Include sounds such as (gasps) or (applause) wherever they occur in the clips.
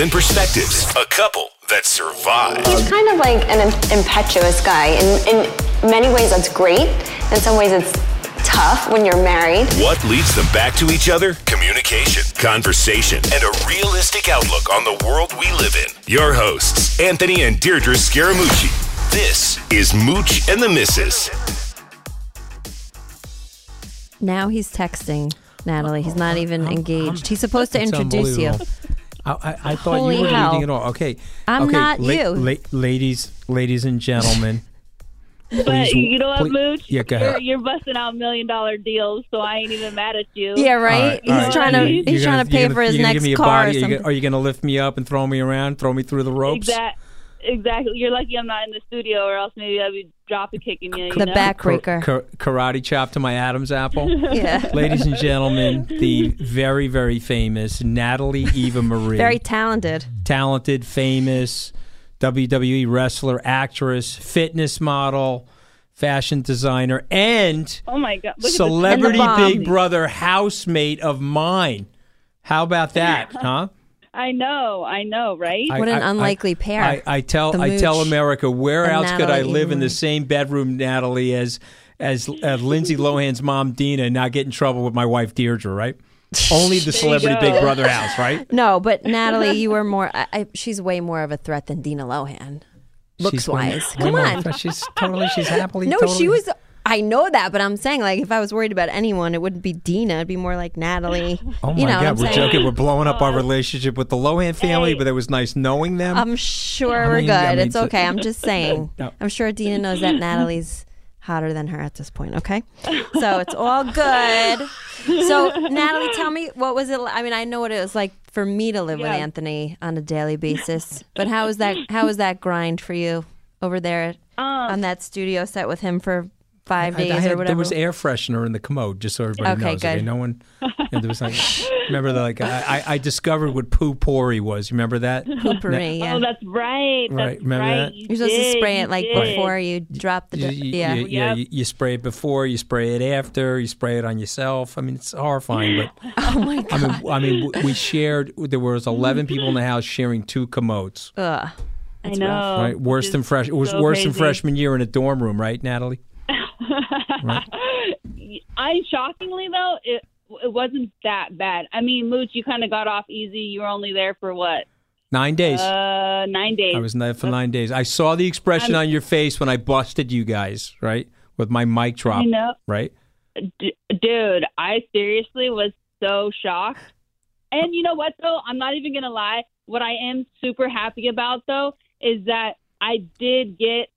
and perspectives, a couple that survive. He's kind of like an impetuous guy. In, in many ways, that's great. In some ways, it's tough when you're married. What leads them back to each other? Communication, conversation, and a realistic outlook on the world we live in. Your hosts, Anthony and Deirdre Scaramucci. This is Mooch and the Missus. Now he's texting Natalie. He's not even engaged. He's supposed to introduce you. Unbelievable. I, I, I thought Holy you were hell. leading it all. Okay, I'm okay, not you. ladies, ladies and gentlemen. (laughs) But you know what, please- Mooch? Yeah, go you're, ahead. you're busting out million dollar deals, so I ain't even mad at you. Yeah, right. All right, he's all right. trying to You- (laughs) he's you're trying gonna- to pay you're for his next give me car. body. or Are you, something. gonna, are you gonna lift me up and throw me around, throw me through the ropes? Exact, exactly. You're lucky I'm not in the studio, or else maybe I'd be drop kicking you. you the know? backbreaker. Ka- karate chop to my Adam's apple. (laughs) yeah. Ladies and gentlemen, the very, very famous Natalie Eva Marie. Very talented. talented, famous WWE wrestler, actress, fitness model, fashion designer, and Oh my god! Look celebrity And. Big Brother housemate of mine. How about that, (laughs) huh? At the, I know, I know, right? I- What an I- unlikely I- pair. I, I tell I tell America where and else could I Natalie live in the same bedroom, Natalie, as as uh, Lindsay Lohan's mom Dina, and not get in trouble with my wife Deirdre, right? (laughs) Only the celebrity. Big Brother house, right? (laughs) No, but Natalie, you were more. I, I, she's way more of a threat than Dina Lohan, looks She's wise. way Come more- on. she's totally she's happily. No, totally, she was. I know that, but I'm saying like if I was worried about anyone, it wouldn't be Dina. It'd be more like Natalie. (laughs) Oh my you know God, we're saying? joking. We're blowing up our relationship with the Lohan family, but it was nice knowing them. I'm sure I we're mean- good. I mean, it's so- okay. I'm just (laughs) saying. No. I'm sure Dina knows that (laughs) Natalie's hotter than her at this point. Okay, so it's all good. So Natalie, tell me what was it? li- I mean, I know what it was like for me to live with Anthony on a daily basis, but how was that? How was that grind for you over there Um, on that studio set with him for five I- I days had- or whatever? There was air freshener in the commode, just so everybody Okay, knows. Okay, good. no one. (laughs) yeah, there was like, remember the like I, I I discovered what poo pourri was. You remember that? (laughs) Poopery, yeah. Oh, that's right. That's Right, remember right. that? You You're supposed to spray you it like did. before you drop the. You, you- yeah. you- yeah, you, you spray it before, you spray it after, you spray it on yourself. I mean, it's horrifying. But (laughs) Oh my I god. mean, I mean, we shared. There was eleven people in the house sharing two commodes. Ugh. I know. right, worse than fresh. It was so worse than freshman year in a dorm room, right, Natalie? (laughs) I shockingly though it it wasn't that bad. I mean, Mooch, you kind of got off easy. You were only there for what? Nine days. Uh, nine days. I was there for nine days. I saw the expression on your face when I busted you guys, right, with my mic drop, I know, right? D- dude. I seriously was so shocked. And you know what though? I'm not even gonna lie. What I am super happy about though is that I did get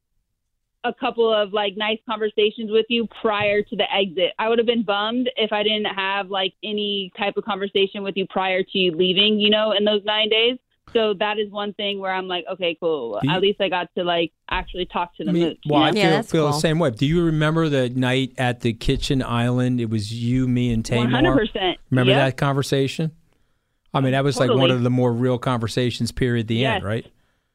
a couple of like nice conversations with you prior to the exit. I would have been bummed if I didn't have like any type of conversation with you prior to you leaving, you know, in those 9 days. So that is one thing where I'm like, okay, cool. You- At least I got to like actually talk to the I mean, mooch. well, I know? Yeah, feel, that's feel cool. the same way. Do you remember the night at the kitchen island? It was you, me, and Tamar. 100%. Remember Yep. that conversation? I mean, that was like one of the more real conversations. Period. The Yes. end, right?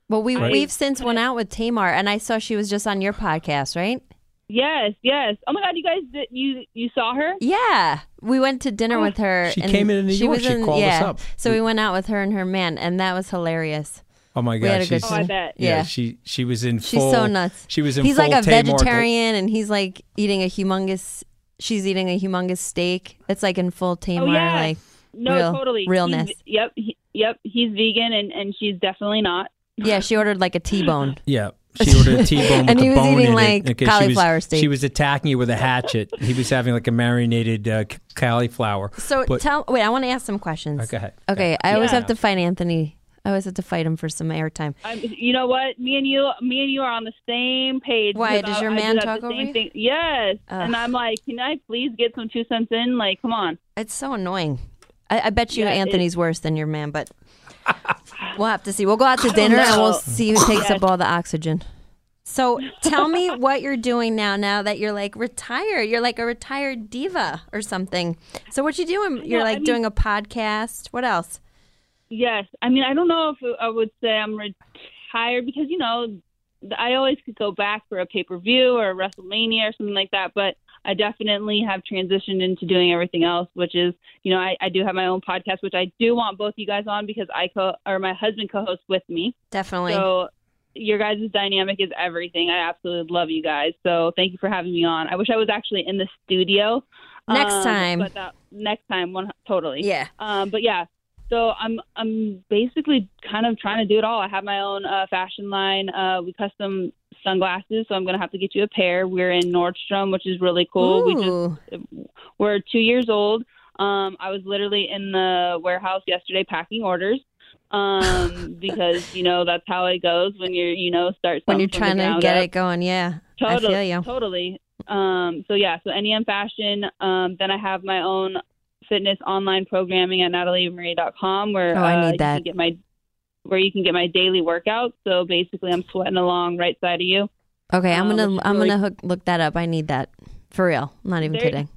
Well, we Right. we've since went out with Tamar, and I saw she was just on your podcast, right? Yes, yes. Oh my God, you guys, did, you you saw her? Yeah, we went to dinner oh, with her. She and came into New she York. Was She in, called us yeah. up. So we went out with her and her man, and that was hilarious. Oh my We had god, a good she's Oh, I bet. yeah, Yeah. she she was in Full, She's so nuts. She was in. He's full like a Tamar- vegetarian, and he's like eating a humongous. She's eating a humongous steak. It's like in full oh, Tamar. Oh, yeah. Like No, real, totally. realness. He's, yep, he, yep. He's vegan, and and she's definitely not. Yeah, she ordered like a T-bone. (laughs) Yeah. She ordered a T-bone (laughs) And the he was bone eating, in like, it. Okay, cauliflower she was, steak. She was attacking you with a hatchet. he was having like a marinated uh, c- cauliflower. So But- tell wait, I want to ask some questions. Okay, go ahead. Okay, I always Yeah. have to fight Anthony. I always have to fight him for some airtime. I'm, you know what? Me and you, me and you are on the same page. Why, because does I- your I man do have talk the over same you? thing. Yes, Ugh. and I'm like, can I please get some two cents in? Like, come on. It's so annoying. I, I bet you Yeah, it- Anthony's worse than your man, but we'll have to see. We'll go out to dinner and we'll see who takes up all the oxygen. So tell me what you're doing now. Now that you're like retired, you're like a retired diva or something. So what you doing? You're know, I like mean- doing a podcast. What else? Yes, I mean, I don't know if I would say I'm retired because you know, I always could go back for a pay per view or a WrestleMania or something like that, but. I definitely have transitioned into doing everything else, which is, you know, I, I do have my own podcast, which I do want both you guys on because I co or my husband co-hosts with me. Definitely. So your guys' dynamic is everything. I absolutely love you guys. So thank you for having me on. I wish I was actually in the studio. Next um, time. But that, next time, one totally. Yeah. Um, but yeah. So I'm I'm basically kind of trying to do it all. I have my own uh, fashion line. Uh, we custom sunglasses, so I'm gonna have to get you a pair. We're in Nordstrom, which is really cool. We just we're two years old. Um, I was literally in the warehouse yesterday packing orders um, (laughs) because you know that's how it goes when you're you know start when you're trying to get up. it going, yeah. Totally, I feel you. totally. Um, so yeah, so NEM Fashion. Um, then I have my own fitness online programming at nataliemarie.com where Oh, I uh, need that. you can get my where you can get my daily workouts. So basically, I'm sweating along right side of you. Okay, I'm um, gonna is I'm really- gonna hook, look that up. I need that for real. I'm not even There- kidding.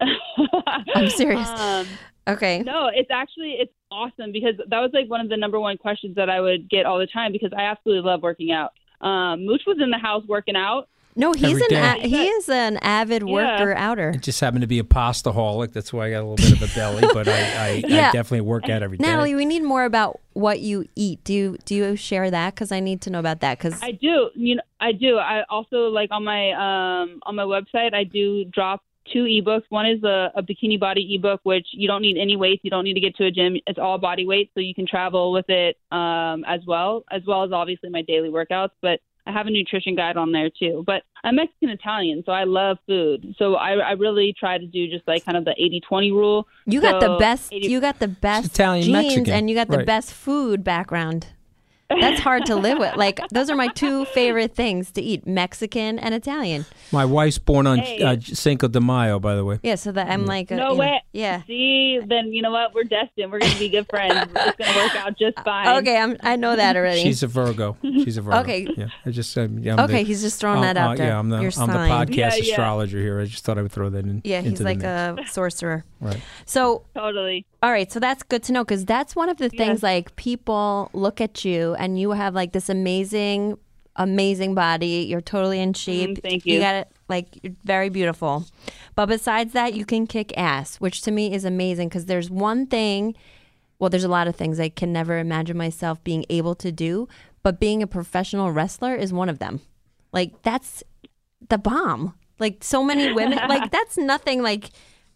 (laughs) I'm serious. Um, Okay. No, it's actually it's awesome because that was like one of the number one questions that I would get all the time because I absolutely love working out. Um, Mooch was in the house working out. No, he's an a- he is an avid Yeah. worker outer. I just happen to be a pastaholic. That's why I got a little bit of a belly, but I, I, Yeah. I definitely work out every day. Natalie, we need more about what you eat. Do you do you share that? Because I need to know about that. Because I do, you know, I do. I also like on my um on my website, I do drop two ebooks. One is a, a bikini body ebook, which you don't need any weights. You don't need to get to a gym. It's all body weight, so you can travel with it um, as well, as well as obviously my daily workouts. But I have a nutrition guide on there too. But I'm Mexican Italian, so I love food. So I, I really try to do just like kind of the 80-20 rule. you got the best. 80 You got the best Italian genes, Mexican. and you got the Right. best food background. That's hard to live with. Like those are my two favorite things to eat: Mexican and Italian. My wife's born on Hey. uh, Cinco de Mayo, by the way. Yeah, so that I'm like, a, No you know- way. yeah. See, then you know what? We're destined. We're going to be good friends. it's going to work out just (laughs) fine. Okay, I'm. I know that already. She's a Virgo. She's a Virgo. Okay. Yeah. I just. Um, yeah, okay, the- he's just throwing uh, that out uh, there. Yeah, I'm the, I'm the podcast Yeah, yeah. astrologer here. I just thought I would throw that in. Yeah, into he's the like mix. a sorcerer. Right. So Totally. All right, so that's good to know because that's one of the things like people look at you and you have like this amazing, amazing body. You're totally in shape. Mm, thank You you. got it like you're very beautiful. But besides that, you can kick ass, which to me is amazing because there's one thing. Well, there's a lot of things I can never imagine myself being able to do, but being a professional wrestler is one of them. Like that's the bomb. Like so many women, like (laughs) that's nothing like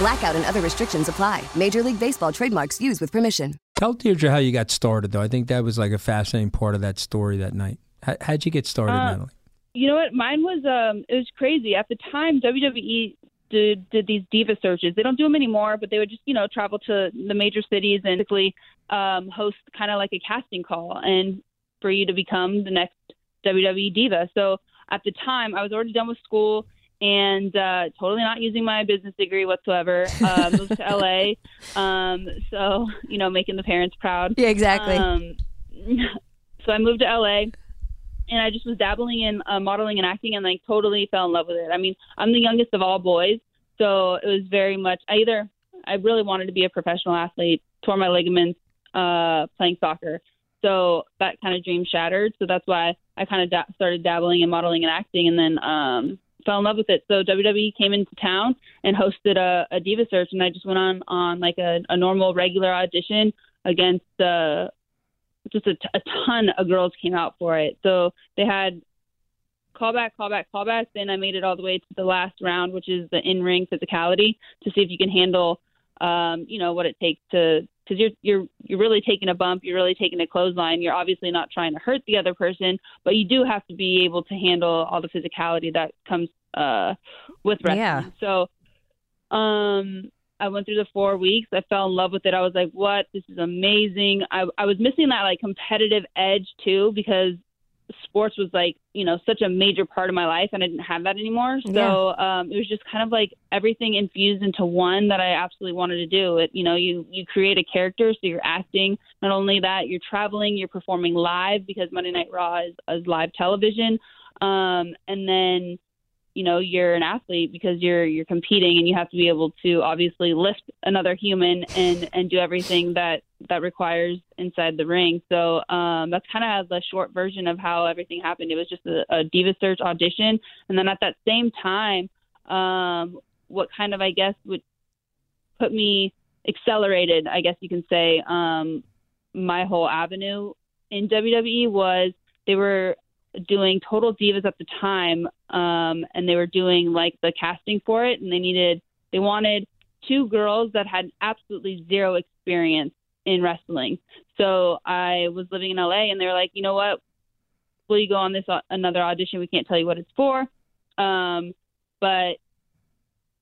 Blackout and other restrictions apply. Major League Baseball trademarks used with permission. Tell Deirdre how you got started, though. I think that was like a fascinating part of that story that night. How, how'd you get started, Uh, Natalie? You know what? Mine was um it was crazy. At the time WWE did did these diva searches. They don't do them anymore, but they would just, you know, travel to the major cities and basically um host kind of like a casting call and for you to become the next WWE diva. So at the time I was already done with school and uh, totally not using my business degree whatsoever. Uh, (laughs) moved to LA, um, so you know, making the parents proud. Yeah, exactly. Um, (laughs) so I moved to LA, and I just was dabbling in uh, modeling and acting, and like totally fell in love with it. I mean, I'm the youngest of all boys, so it was very much I either I really wanted to be a professional athlete tore my ligaments uh, playing soccer. So that kind of dream shattered. So that's why I kind of da- started dabbling in modeling and acting, and then um, fell in love with it. So WWE came into town and hosted a, a diva search, and I just went on on like a, a normal regular audition against uh, just a, t- a ton of girls came out for it. So they had callback, callback, callback. Then I made it all the way to the last round, which is the in ring physicality, to see if you can handle, um, you know, what it takes to because you're you're you're really taking a bump, you're really taking a clothesline. You're obviously not trying to hurt the other person, but you do have to be able to handle all the physicality that comes uh, with wrestling. Yeah. So, um, I went through the four weeks. I fell in love with it. I was like, "What? This is amazing." I I was missing that like competitive edge too because sports was like you know such a major part of my life and i didn't have that anymore. So um it was just kind of like everything infused into one that i absolutely wanted to do. It you know you you create a character so you're acting. Not only that you're traveling you're performing live because monday night raw is, is live television. Um and then you know you're an athlete because you're you're competing and you have to be able to obviously lift another human and and do everything that that requires inside the ring. So um that's kind of the short version of how everything happened. It was just a, a diva search audition. And then at that same time um what kind of i guess would put me accelerated i guess you can say um my whole avenue in wwe was they were doing Total Divas at the time, um, and they were doing like the casting for it, and they needed they wanted two girls that had absolutely zero experience in wrestling. So I was living in LA, and they were like, you know what, will you go on this au- another audition? We can't tell you what it's for, um, but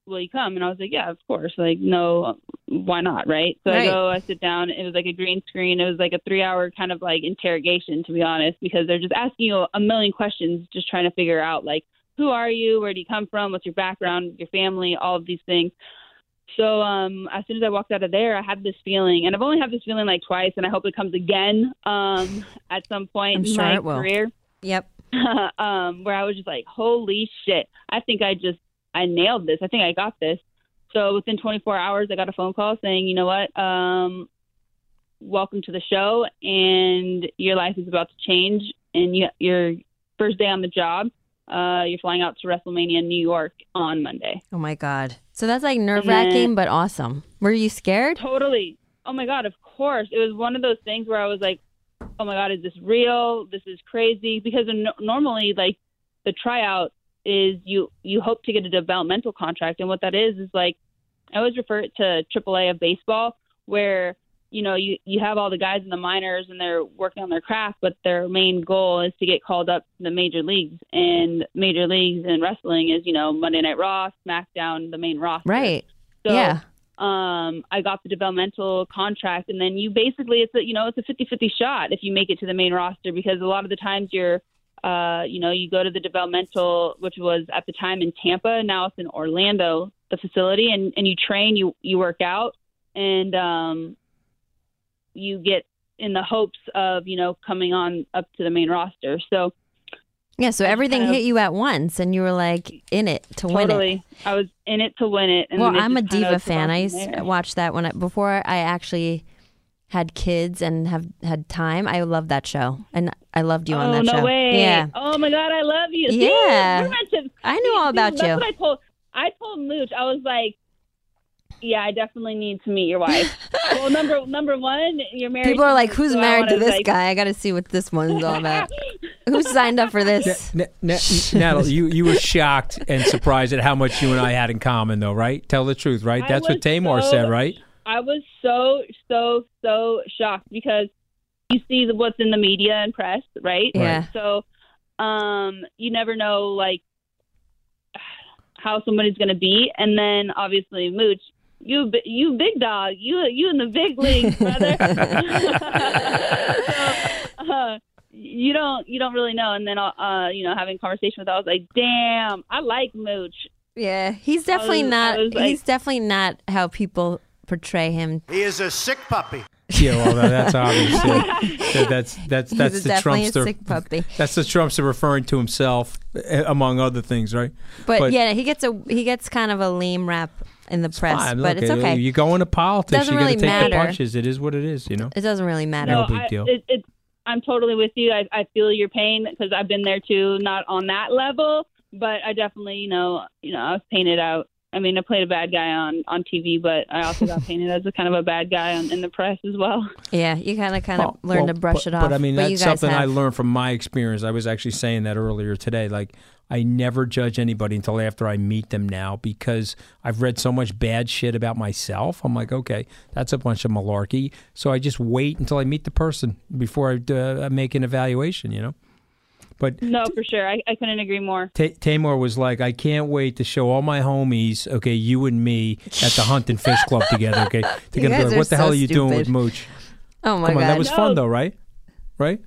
will you come? And I was like, yeah, of course. Like, no, why not? Right. So Right. I go, I sit down. It was like a green screen. It was like a three hour kind of like interrogation, to be honest, because they're just asking you a million questions, just trying to figure out like, who are you? Where do you come from? What's your background? Your family? All of these things. So um, as soon as I walked out of there, I had this feeling, and I've only had this feeling like twice, and I hope it comes again um, (laughs) at some point I'm in sure my it will. career Yep. (laughs) um, where I was just like, holy shit, I think I just, I nailed this. I think I got this. So within 24 hours, I got a phone call saying, you know what, um, welcome to the show, and your life is about to change. And you, your first day on the job, uh, you're flying out to WrestleMania New York on Monday. Oh my god. So that's like nerve wracking, but awesome. Were you scared? Totally. Oh my god, of course. It was one of those things where I was like, "Oh my god, is this real? This is crazy." Because no- normally, like the tryout is you you hope to get a developmental contract, and what that is is like I always refer it to AAA of baseball, where you know you you have all the guys in the minors and they're working on their craft, but their main goal is to get called up to the major leagues. And major leagues in wrestling is you know Monday Night Raw, SmackDown, the main roster. Right. So, yeah. um, I got the developmental contract, and then you basically it's a you know it's a 50-50 shot if you make it to the main roster because a lot of the times you're uh, you know you go to the developmental, which was at the time in Tampa, now it's in Orlando, the facility, and and you train, you you work out, and um, you get in the hopes of you know coming on up to the main roster. So Yeah. So everything kind of- hit you at once, and you were like in it to win it. totally, I was in it to win it. And Well, I'm a diva fan. I used to watch that when I, before I actually had kids and have had time. I loved that show, and I loved you oh, on that no show. way. Yeah. Oh my God, I love you. Yeah. we're meant to- I knew all about you. I told. I told Mooch. I was like, yeah, I definitely need to meet your wife. (laughs) well, number number one, you're married. People are like, "Who's so married to this like- guy? I got to see what this one's all about. Who signed up for this?" N- N- Natalie, you, you were shocked and surprised at how much you and I had in common, though, right? Tell the truth, right? I That's what Tamar so- said, right? I was so so so shocked because you see the, what's in the media and press, right? Yeah. So, um, you never know like how somebody's going to be, and then obviously Mooch. You, you big dog, you, you in the big leagues, brother. (laughs) (laughs) so, uh, you don't, you don't really know. And then, uh, you know, having a conversation with, her, I was like, damn, I like Mooch. Yeah, he's definitely was- not. Like- he's definitely not how people portray him. He is a sick puppy. Yeah, well, that's obvious. Yeah. (laughs) That- that's that's that's he's the definitely Trumpster. sick puppy. That's the Trumpster referring to himself, eh, among other things, right? But, yeah, he gets a he gets kind of a lame rap in the press, Fine, but look, it's okay. You go into politics, Doesn't you got really to take the matter. punches. It is what it is, you know. it doesn't really matter. No big I, deal. It, it, I'm totally with you. I, I feel your pain because I've been there too. Not on that level, but I definitely, you know, you know, I was painted out. I mean, I played a bad guy on on TV, but I also got (laughs) painted as a kind of a bad guy on, in the press as well. Yeah, you kind of kind of Well, learn well, to brush but, it off. But I mean, you that's guys something I have. learned from my experience. I was actually saying that earlier today. Like, I never judge anybody until after I meet them now because I've read so much bad shit about myself. I'm like, okay, that's a bunch of malarkey. So I just wait until I meet the person before I uh, make an evaluation, you know? But No, for sure. I, I couldn't agree more. Ta Tamar was like, I can't wait to show all my homies, okay, you and me at the Hunt and Fish Club together, okay? (laughs) They're You gonna be like, are what the so hell are you doing with stupid. Mooch? Oh my Come on, god, that was fun though, right? Right?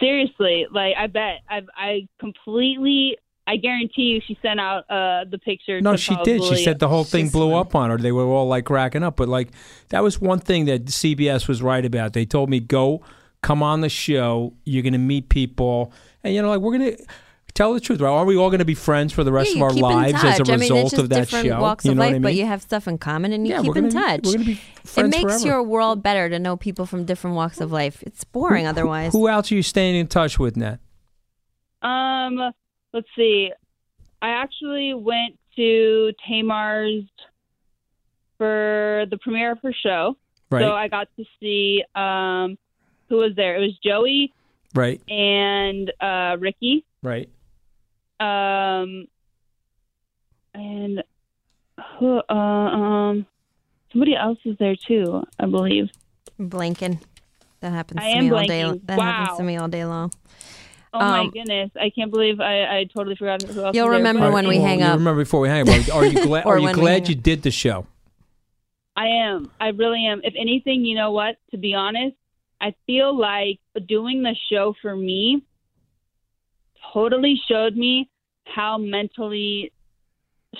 Seriously, like I bet I I completely. I guarantee you, she sent out uh, the picture. No, she did. She said the whole thing blew up on her. They were all like cracking up. But like that was one thing that CBS was right about. They told me go, come on the show. You're going to meet people, and you know, like we're going to tell the truth. Right? Are we all going to be friends for the rest yeah, of our lives as a touch. I mean, it's result just of that different show? walks you of know life, what I mean? but you have stuff in common and you yeah, keep we're gonna in be- touch. we're going to be it makes forever. your world better to know people from different walks of life. It's boring otherwise. Who else are you staying in touch with, Nat? Um, let's see. I actually went to Tamar's for the premiere of her show. Right, So I got to see um, who was there. It was Joey right, and uh, Ricky. right. Um, and who? Uh, um, somebody else is there too, I believe. Blanking. That happens I to am me all day. blanking. That happens to me all day long. Oh my Um, goodness! I can't believe I, I totally forgot who else. You'll was there, remember but- when we Well, hang you up. Remember before we hang up? Are, (laughs) are you glad? Are you when we hang glad you did the show? I am. I really am. If anything, you know what? To be honest, I feel like doing the show for me totally showed me how mentally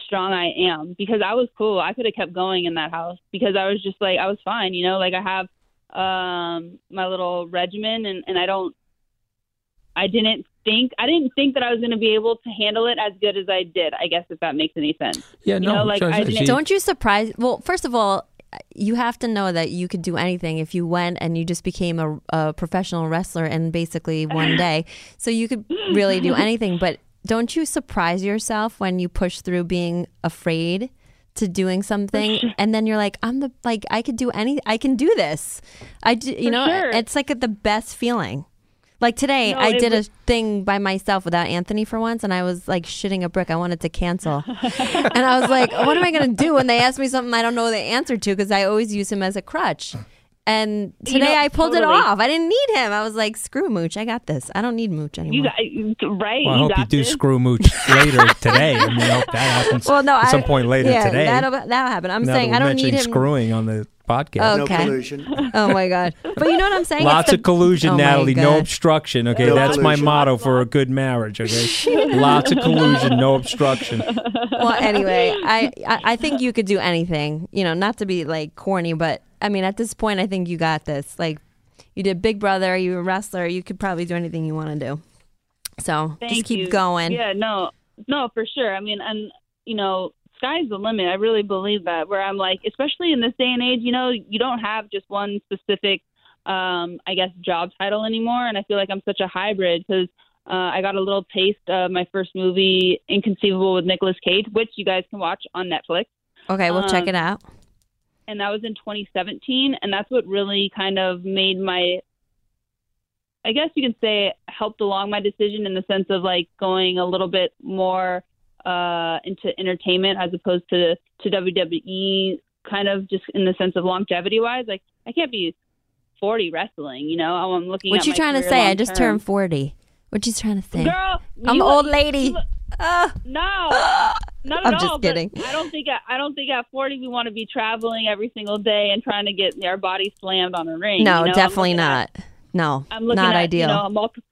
strong I am because I was cool. I could have kept going in that house because I was just like I was fine, you know, like I have um my little regimen and and I don't I didn't think I didn't think that I was going to be able to handle it as good as I did. I guess if that makes any sense. Yeah, You no. know, like, so- I didn't- Don't you surprise? Well, first of all, you have to know that you could do anything if you went and you just became a, a professional wrestler in basically one (laughs) day. So you could really do anything. But don't you surprise yourself when you push through being afraid to doing something, (laughs) and then you're like, I'm the like I could do any, I can do this. I do, you For know, sure. it's like the best feeling. Like today, No, I did was- a thing by myself without Anthony for once, and I was like shitting a brick. I wanted to cancel, and I was like, "What am I going to do?" when they ask me something I don't know the answer to because I always use him as a crutch. And You today know, I pulled totally. it off. I didn't need him. I was like, "Screw Mooch, I got this. I don't need Mooch anymore." You got right. Well, I you hope you do this. screw mooch (laughs) later today. I mean, I hope that happens well, no, at some point later yeah, today. That'll, that'll happen. I'm Now saying that I we're don't need mentioning him. screwing on the podcast. Okay. No collusion. (laughs) Oh my god! But you know what I'm saying? Lots the- of collusion, Oh Natalie. No obstruction. Okay, No that's my motto for a good marriage. Okay, (laughs) lots of collusion, no obstruction. well, anyway, I, I I think you could do anything. You know, not to be like corny, but I mean, at this point, I think you got this. Like, you did Big Brother, you were a wrestler, you could probably do anything you want to do. So Thank just keep you. going. Yeah, no, no, for sure. I mean, and you know, sky's the limit. I really believe that. Where I'm like, especially in this day and age, you know, you don't have just one specific, um, I guess, job title anymore. And I feel like I'm such a hybrid because uh, I got a little taste of my first movie, Inconceivable with Nicolas Cage, which you guys can watch on Netflix. Okay, we'll check Um, it out. and that was in 2017 and that's what really kind of made my i guess you could say helped along my decision in the sense of like going a little bit more uh into entertainment as opposed to to WWE kind of just in the sense of longevity wise like I can't be 40 wrestling you know I'm looking What at you trying to say? I just term. turned 40. What you trying to say? girl I'm an old lady. you look- Ah. no, (gasps) not I'm at just all. kidding. I don't think I don't think at 40 we want to be traveling every single day and trying to get our body slammed on a ring. no, you know? Definitely looking at- not. no, I'm looking not at, ideal. You know, multi-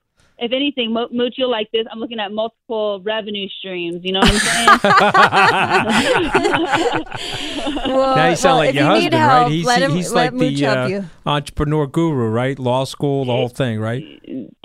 if anything, Mo- Mooch, you'll like this. I'm looking at multiple revenue streams. You know what I'm saying? (laughs) (laughs) well, now you sound well, like your you husband, help, right? He's, let him, he's let like the uh, entrepreneur guru, right? Law school, the whole thing, right?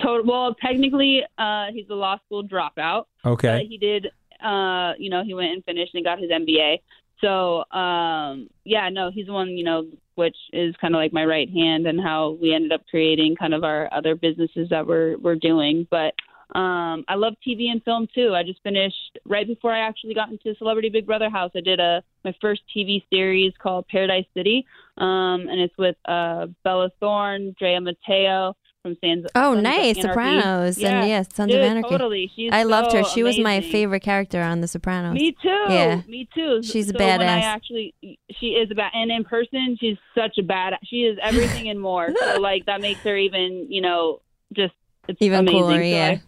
Total, well, technically, uh, he's a law school dropout. Okay. But he did, uh, you know, he went and finished and got his MBA. So, um, yeah, no, he's the one, you know, which is kind of like my right hand and how we ended up creating kind of our other businesses that we're we're doing. But um, I love TV and film too. I just finished right before I actually got into Celebrity Big Brother House. I did a my first TV series called Paradise City, um, and it's with uh, Bella Thorne, Drea Matteo from Sons. Oh, Sons nice. Sopranos, Yeah. and yes, Sons Dude, of Anarchy. Totally, she's I loved her. so She was my favorite character on The Sopranos. Me too. Yeah. Me too. She's a so When I actually, she is a bad, and in person, she's such a bad. She is everything and more. so (laughs) like that makes her even, you know, just it's Even amazing. cooler, So yeah. I-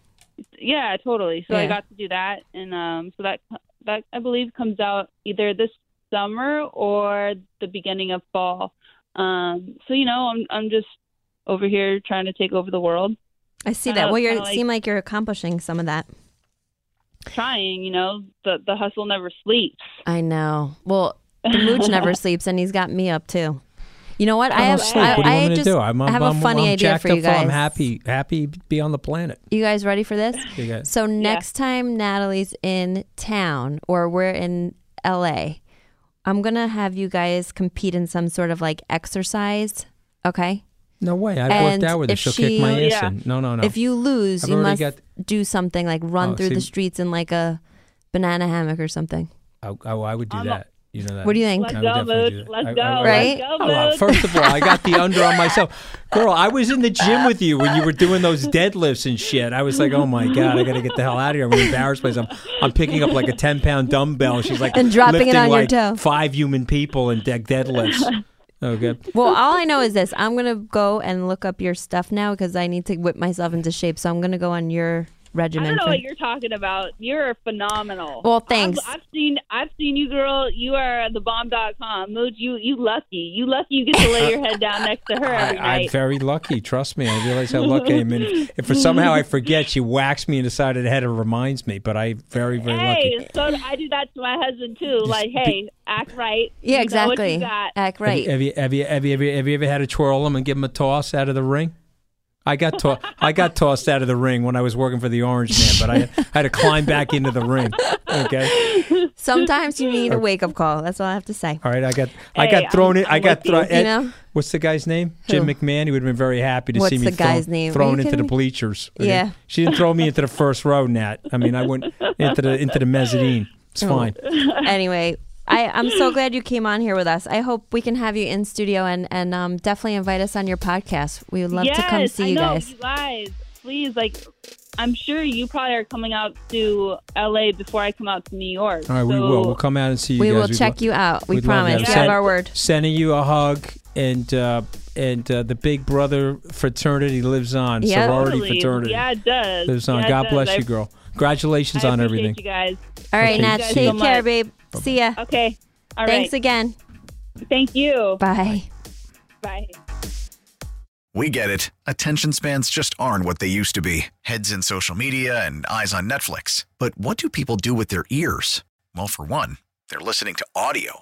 yeah, totally. So Yeah. I got to do that, and um, so that that I believe comes out either this summer or the beginning of fall. Um, so you know, I'm I'm just over here trying to take over the world. I see uh, Kinda- that. Well, you like- seem like you're accomplishing some of that. Trying, you know, the the hustle never sleeps. I know. Well, the mooch (laughs) never sleeps, and he's got me up too. You know what? I I have. don't sleep. I, what do you I want me just to do? I'm, I'm, have a I'm- funny I'm idea for you guys. I'm happy, happy to be on the planet. You guys ready for this? So next time Natalie's in town or we're in LA, I'm gonna have you guys compete in some sort of like exercise. Okay. No way. I've And worked out with her. She'll she- kick my ass Yeah. in. No, no, no. If you lose, I've you must got- do something like run Oh, through the streets in like a banana hammock or something. I, I, I would do I'm a- that. You know that. What do you think? Let's go, definitely do Mooch. that. Let's I- go. I- Right? Let's go, Oh, first of all, I got the under on myself. Girl, I was in the gym with you when you were doing those deadlifts and shit. I was like, oh my God, I got to get the hell out of here. I'm going to embarrass myself. I'm picking up like a 10 pound dumbbell. She's like, And dropping it lifting on your toe. Five human people in deck deadlifts. Oh, good. (laughs) Well, all I know is this: I'm gonna go and look up your stuff now because I need to whip myself into shape. So I'm gonna go on your I regimen. don't know what you're talking about. You're phenomenal. Well, thanks. I've, I've seen I've seen you, girl. You are the bomb.com. Mooch, you you lucky. You lucky you get to lay your head (laughs) down next to her I, every I'm very lucky. Trust me. I realize how lucky I am. And if, if for somehow I forget, she whacks me in the side of the head and reminds me. But I'm very, very hey, lucky. so I do that to my husband too. Like, hey, act right. yeah, You exactly. Act right. Have you, have you have you have you have you ever had to twirl them and give them a toss out of the ring? I got to- I got tossed out of the ring when I was working for the Orange Man, but I, I had to climb back into the ring. Okay, Sometimes you need a wake up call. That's all I have to say. all right. I got I Hey, got thrown I'm- in. I I'm got with you. thrown. You eh, know? What's the guy's name? Jim Who? McMahon. He would have been very happy to What's see me the guy's thrown, name? Are thrown you into the kidding me? bleachers. Okay? Yeah. she didn't throw me into the first row, Nat. I mean, I went into the into the mezzanine. It's Oh. fine. anyway, I, I'm so glad you came on here with us. I hope we can have you in studio and and um, definitely invite us on your podcast. We would love yes, to come see I you know, guys. You guys, please, like, I'm sure you probably are coming out to LA before I come out to New York. All right, we will. We'll come out and see you We guys. will We'd check lo- you out. We we'd promise. that. We Yeah. have our word. Sending you a hug and uh, and uh, the Big Brother fraternity lives on. Yeah. Sorority Totally. fraternity Yeah, it does. lives on. Yeah, God does. bless I- you, girl. Congratulations I on appreciate everything. you guys. All right, Okay. Nat. Take so care, much. babe. See ya. Okay. All right. Thanks again. Thank you. Bye. Bye. We get it. Attention spans just aren't what they used to be heads in social media and eyes on Netflix. But what do people do with their ears? Well, for one, they're listening to audio.